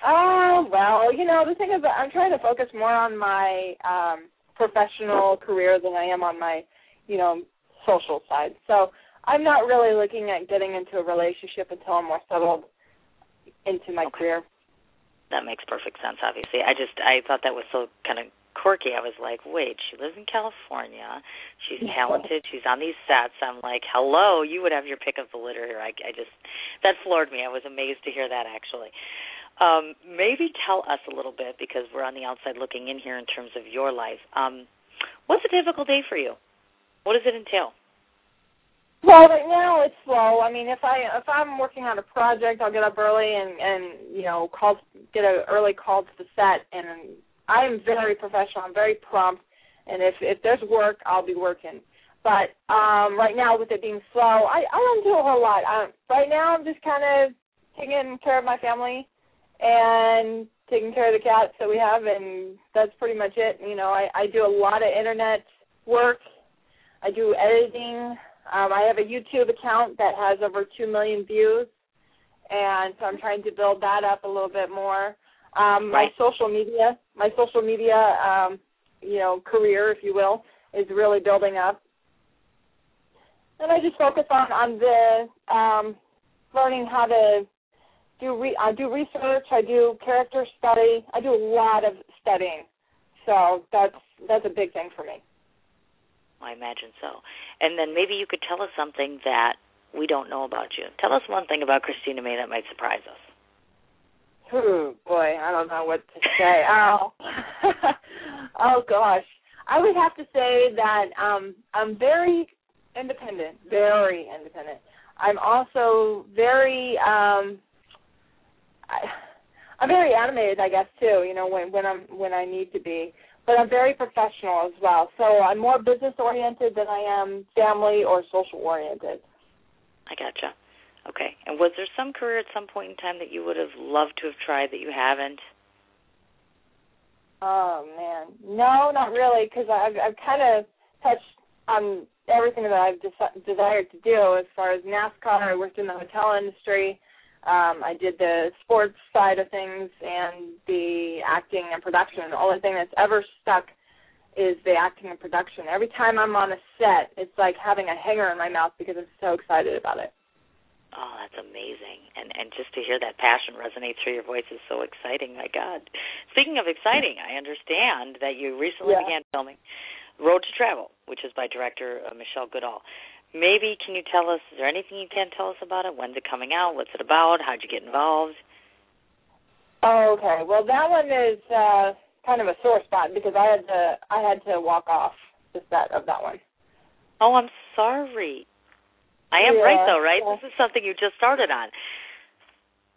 Oh well, you know the thing is, I'm trying to focus more on my um professional career than I am on my, you know, social side. So I'm not really looking at getting into a relationship until I'm more settled into my okay. career. That makes perfect sense. Obviously, I just I thought that was so kind of quirky. I was like, wait, she lives in California. She's talented. She's on these sets. I'm like, hello, you would have your pick of the litter here. I, I just that floored me. I was amazed to hear that actually. Um, maybe tell us a little bit because we're on the outside looking in here in terms of your life. Um, what's a typical day for you? What does it entail? Well, right now it's slow. I mean, if I if I'm working on a project, I'll get up early and and you know call get an early call to the set, and I'm very professional. I'm very prompt, and if if there's work, I'll be working. But um right now, with it being slow, I I don't do a whole lot. Um, right now, I'm just kind of taking care of my family and taking care of the cats that we have, and that's pretty much it. You know, I, I do a lot of internet work. I do editing. Um, I have a YouTube account that has over two million views, and so I'm trying to build that up a little bit more. Um, my Right. social media, my social media, um, you know, career, if you will, is really building up. And I just focus on on the um, learning how to do re- I do research, I do character study, I do a lot of studying. So that's that's a big thing for me. I imagine so. And then maybe you could tell us something that we don't know about you. Tell us one thing about Krystina Mae that might surprise us. Oh boy, I don't know what to say. (laughs) oh, (laughs) oh gosh, I would have to say that um, I'm very independent, very independent. I'm also very um, I, I'm very animated, I guess too. You know, when when I'm when I need to be, but I'm very professional as well. So I'm more business oriented than I am family or social oriented. I gotcha. Okay. And was there some career at some point in time that you would have loved to have tried that you haven't? Oh man, no, not really, because I've I've kind of touched on everything that I've des- desired to do. As far as NASCAR, I worked in the hotel industry. Um, I did the sports side of things and the acting and production. The only thing that's ever stuck is the acting and production. Every time I'm on a set, it's like having a hanger in my mouth because I'm so excited about it. Oh, that's amazing. And and just to hear that passion resonate through your voice is so exciting. My God. Speaking of exciting, I understand that you recently Yeah. began filming Road to Travel, which is by director uh, Michelle Goodall. Maybe can you tell us? Is there anything you can tell us about it? When's it coming out? What's it about? How'd you get involved? Oh, okay. Well, that one is uh, kind of a sore spot because I had to I had to walk off the set of that one. Oh, I'm sorry. I am yeah, right though, right? Yeah. This is something you just started on,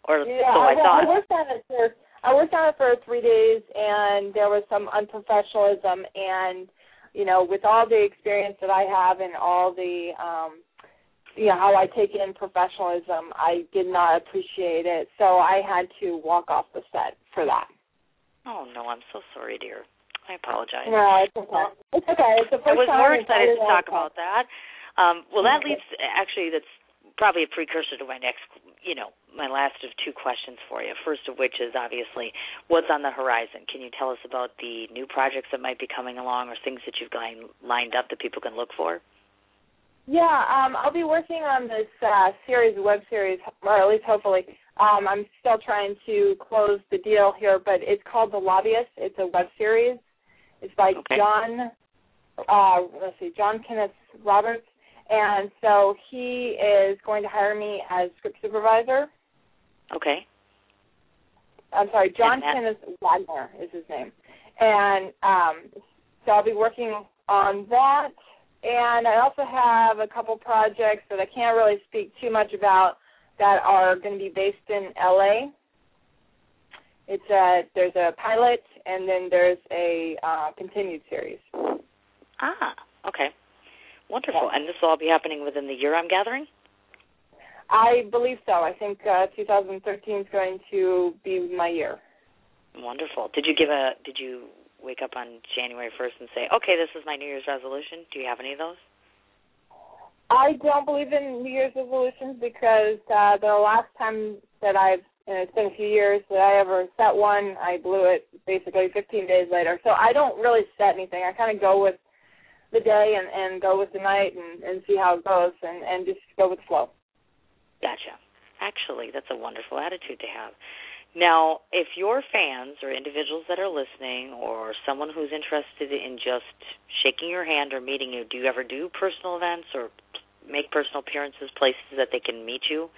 or yeah, so I, I thought. I worked on it for I worked on it for three days, and there was some unprofessionalism, and you know, with all the experience that I have and all the um you know how I take in professionalism, I did not appreciate it, so I had to walk off the set for that. Oh no, I'm so sorry, dear. I apologize. No, it's okay. It's okay. It's the first I was more excited to talk about that. Um, well, that leads actually that's probably a precursor to my next, you know, my last of two questions for you. First of which is obviously what's on the horizon. Can you tell us about the new projects that might be coming along or things that you've line, lined up that people can look for? Yeah, um, I'll be working on this uh, series, web series, or at least hopefully. Um, I'm still trying to close the deal here, but it's called The Lobbyist. It's a web series. It's by Okay. John. Uh, let's see, John Kenneth Roberts, and so he is going to hire me as script supervisor. Okay. I'm sorry, John And that- Kenneth Wagner is his name, and um, so I'll be working on that. And I also have a couple projects that I can't really speak too much about that are going to be based in LA. It's a there's a pilot and then there's a uh, continued series. Ah, okay. Wonderful. Yeah. And this will all be happening within the year I'm gathering? I believe so. I think uh, 2013 is going to be my year. Wonderful. Did you give a did you wake up on January 1st and say, "Okay, this is my New Year's resolution"? Do you have any of those? I don't believe in New Year's resolutions because uh, the last time that I've, and it's been a few years that I ever set one, I blew it basically 15 days later. So I don't really set anything. I kind of go with the day and, and go with the night and, and see how it goes and, and just go with the flow. Gotcha. Actually, that's a wonderful attitude to have. Now, if your fans or individuals that are listening or someone who's interested in just shaking your hand or meeting you, do you ever do personal events or make personal appearances, places that they can meet you?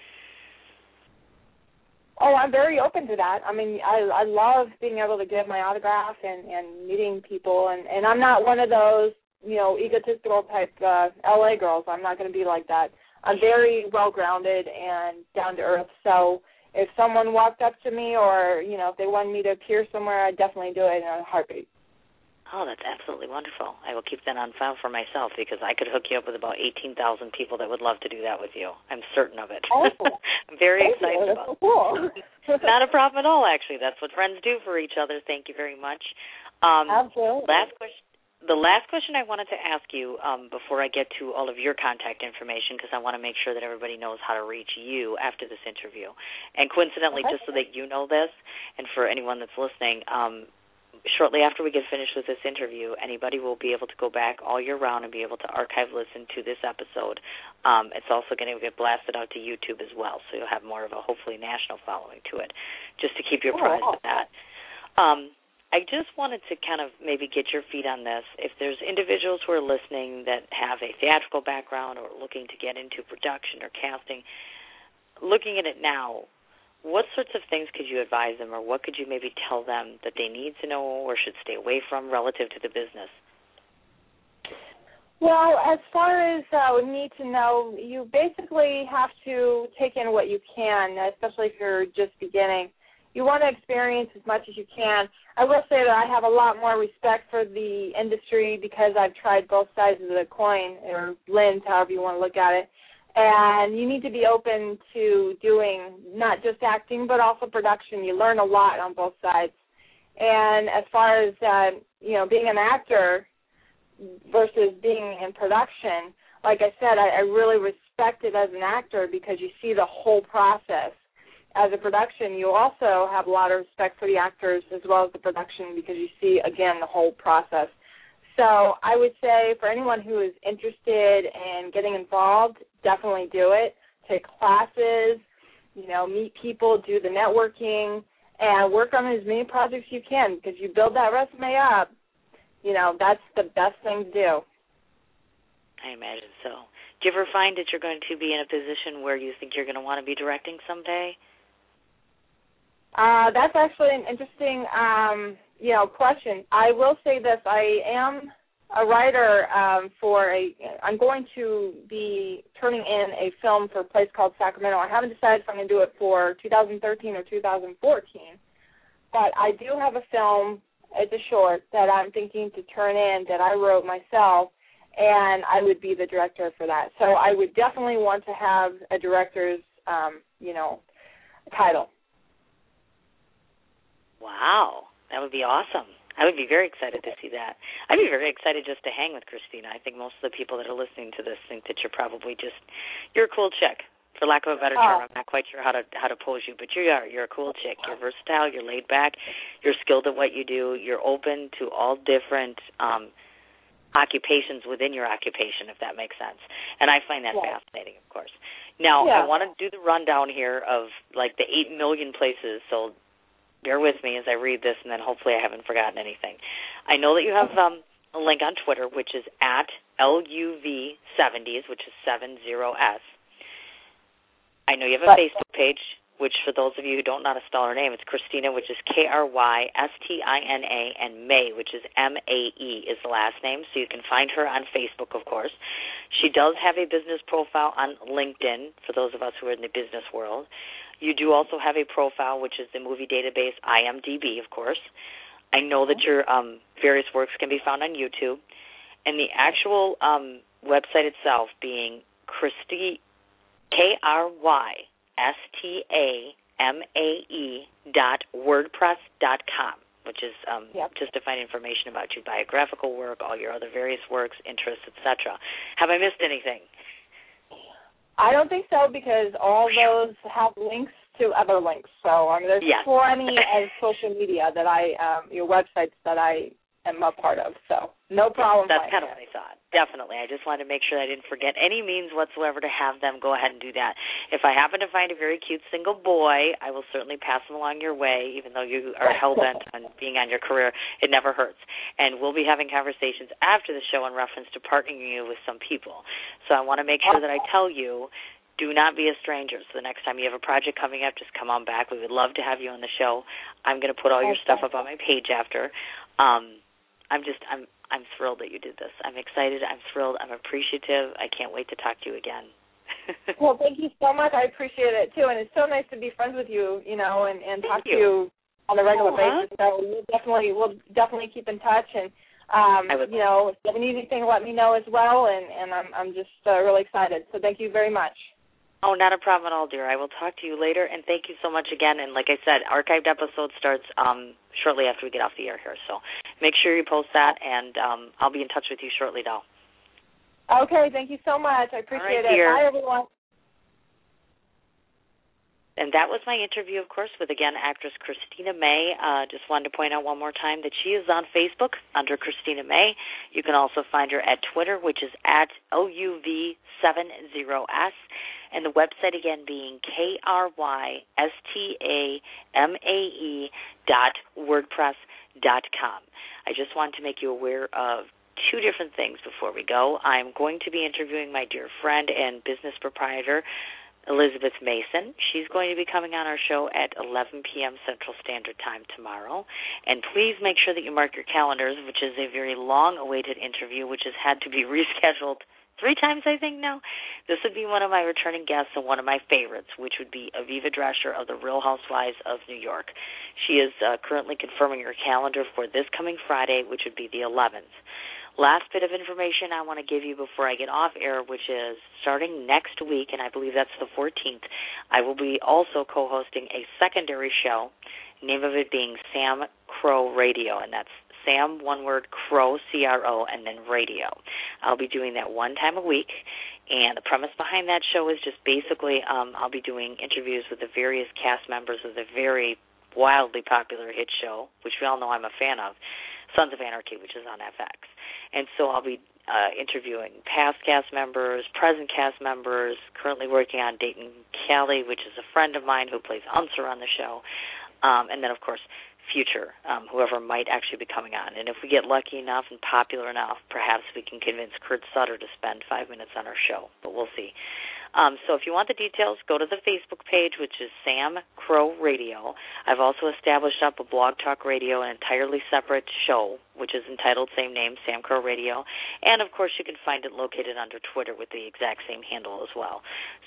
Oh, I'm very open to that. I mean, I I love being able to give my autograph and and meeting people, and and I'm not one of those you know egotistical type uh, LA girls. I'm not going to be like that. I'm very well grounded and down to earth. So if someone walked up to me, or you know, if they wanted me to appear somewhere, I'd definitely do it in a heartbeat. Oh, that's absolutely wonderful. I will keep that on file for myself because I could hook you up with about 18,000 people that would love to do that with you. I'm certain of it. Awesome. (laughs) I'm very Thank excited you. About so cool. (laughs) Not a problem at all, actually. That's what friends do for each other. Thank you very much. Um, Absolutely. Last question. The last question I wanted to ask you um, before I get to all of your contact information, because I want to make sure that everybody knows how to reach you after this interview. And coincidentally, Okay. just so that you know this, and for anyone that's listening, um, shortly after we get finished with this interview, anybody will be able to go back all year round and be able to archive listen to this episode. Um, it's also going to get blasted out to YouTube as well, so you'll have more of a hopefully national following to it, just to keep you Oh, apprised wow. of that. Um, I just wanted to kind of maybe get your feet on this. If there's individuals who are listening that have a theatrical background or looking to get into production or casting, looking at it now, what sorts of things could you advise them or what could you maybe tell them that they need to know or should stay away from relative to the business? Well, as far as uh, need to know, you basically have to take in what you can, especially if you're just beginning. You want to experience as much as you can. I will say that I have a lot more respect for the industry because I've tried both sides of the coin, or lens, however you want to look at it. And you need to be open to doing not just acting, but also production. You learn a lot on both sides. And as far as uh, you know, being an actor, versus being in production, like I said, I, I really respect it as an actor because you see the whole process. As a production, you also have a lot of respect for the actors as well as the production because you see again the whole process. So I would say for anyone who is interested in getting involved, definitely do it. Take classes, you know, meet people, do the networking, and work on as many projects you can because you build that resume up you know, that's the best thing to do. I imagine so. Do you ever find that you're going to be in a position where you think you're going to want to be directing someday? Uh, that's actually an interesting, um, you know, question. I will say this: I am a writer um, for a. I'm going to be turning in a film for a place called Sacramento. I haven't decided if I'm going to do it for 2013 or 2014, but I do have a film. It's a short that I'm thinking to turn in that I wrote myself, and I would be the director for that. So I would definitely want to have a director's, um, you know, title. Wow, that would be awesome. I would be very excited to see that. I'd be very excited just to hang with Krystina. I think most of the people that are listening to this think that you're probably just you're a cool chick. For lack of a better term, oh. I'm not quite sure how to how to pose you, but you are. You're a cool chick. You're versatile. You're laid back. You're skilled at what you do. You're open to all different um occupations within your occupation, if that makes sense. And I find that yeah. fascinating, of course. Now, yeah. I want to do the rundown here of like the eight million places. So bear with me as I read this, and then hopefully I haven't forgotten anything. I know that you have um, a link on Twitter, which is at LUV70s, which is 70S. I know you have a But- Facebook page, which for those of you who don't know how to spell her name, it's Krystina, which is K R Y S T I N A, and Mae, which is M A E, is the last name. So you can find her on Facebook, of course. She does have a business profile on LinkedIn for those of us who are in the business world. You do also have a profile, which is the movie database IMDb, of course. I know that your um, various works can be found on YouTube, and the actual um, website itself being Christy K R Y S T A M A E dot WordPress dot com, which is um, Yep. just to find information about your biographical work, all your other various works, interests, etc. Have I missed anything? I don't think so because all those have links to other links. So I mean, there's Yes. plenty of social media that I, um, your websites that I am a part of. So no problem. That's kind of what I thought. Definitely. I just wanted to make sure I didn't forget any means whatsoever to have them go ahead and do that. If I happen to find a very cute single boy, I will certainly pass him along your way, even though you are hell bent (laughs) on being on your career. It never hurts. And we'll be having conversations after the show in reference to partnering you with some people. So I want to make sure that I tell you do not be a stranger. So the next time you have a project coming up, just come on back. We would love to have you on the show. I'm going to put all your stuff up on my page after. Um, I'm just I'm I'm thrilled that you did this. I'm excited. I'm thrilled. I'm appreciative. I can't wait to talk to you again. (laughs) Well, thank you so much. I appreciate it too, and it's so nice to be friends with you. You know, and and Thank talk you. to you on a regular Aw. basis. So we'll definitely we'll definitely keep in touch, and um, I would you know, if you have anything, let me know as well. And and I'm I'm just uh, really excited. So thank you very much. Oh, not a problem at all, dear. I will talk to you later, and thank you so much again. And like I said, archived episode starts um, shortly after we get off the air here. So make sure you post that, and um, I'll be in touch with you shortly, doll. Okay, thank you so much. I appreciate it. dear. Bye, everyone. And that was my interview, of course, with again actress Krystina Mae. Uh, just wanted to point out one more time that she is on Facebook under Krystina Mae. You can also find her at Twitter, which is at LUV70S. And the website again being K R Y S T A M A E dot WordPress dot com. I just wanted to make you aware of two different things before we go. I'm going to be interviewing my dear friend and business proprietor, Elizabeth Mason. She's going to be coming on our show at 11 p.m. Central Standard Time tomorrow. And please make sure that you mark your calendars, which is a very long awaited interview, which has had to be (laughs) rescheduled three times, I think, now. This would be one of my returning guests and one of my favorites, which would be Aviva Drescher of The Real Housewives of New York. She is uh, currently confirming her calendar for this coming Friday, which would be the 11th. Last bit of information I want to give you before I get off air, which is starting next week, and I believe that's the 14th, I will be also co hosting a secondary show, name of it being Sam Crow Radio, and that's Sam, one word, Crow, C R O, and then radio. I'll be doing that one time a week, and the premise behind that show is just basically um, I'll be doing interviews with the various cast members of the very wildly popular hit show, which we all know I'm a fan of, Sons of Anarchy, which is on FX. And so I'll be uh, interviewing past cast members, present cast members, currently working on Dayton Callie, which is a friend of mine who plays Unser on the show. Um, and then, of course, future, um, whoever might actually be coming on. And if we get lucky enough and popular enough, perhaps we can convince Kurt Sutter to spend five minutes on our show, but we'll see. Um, so if you want the details, go to the Facebook page, which is Sam Crow Radio. I've also established up a Blog Talk Radio, an entirely separate show, which is entitled same name, Sam Crow Radio. And of course, you can find it located under Twitter with the exact same handle as well.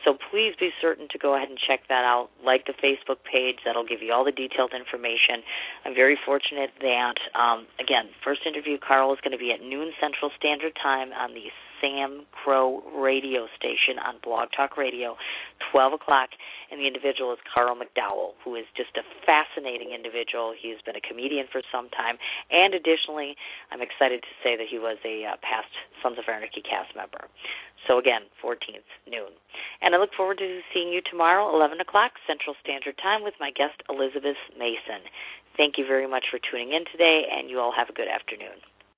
So please be certain to go ahead and check that out. Like the Facebook page, that'll give you all the detailed information. I'm very fortunate that, um, again, first interview, Carl, is going to be at noon Central Standard Time on the Sam Crow radio station on Blog Talk Radio, 12 o'clock. And the individual is Carl McDowell, who is just a fascinating individual. He's been a comedian for some time. And additionally, I'm excited to say that he was a uh, past Sons of Anarchy cast member. So again, 14th, noon. And I look forward to seeing you tomorrow, 11 o'clock Central Standard Time, with my guest, Elizabeth Mason. Thank you very much for tuning in today, and you all have a good afternoon.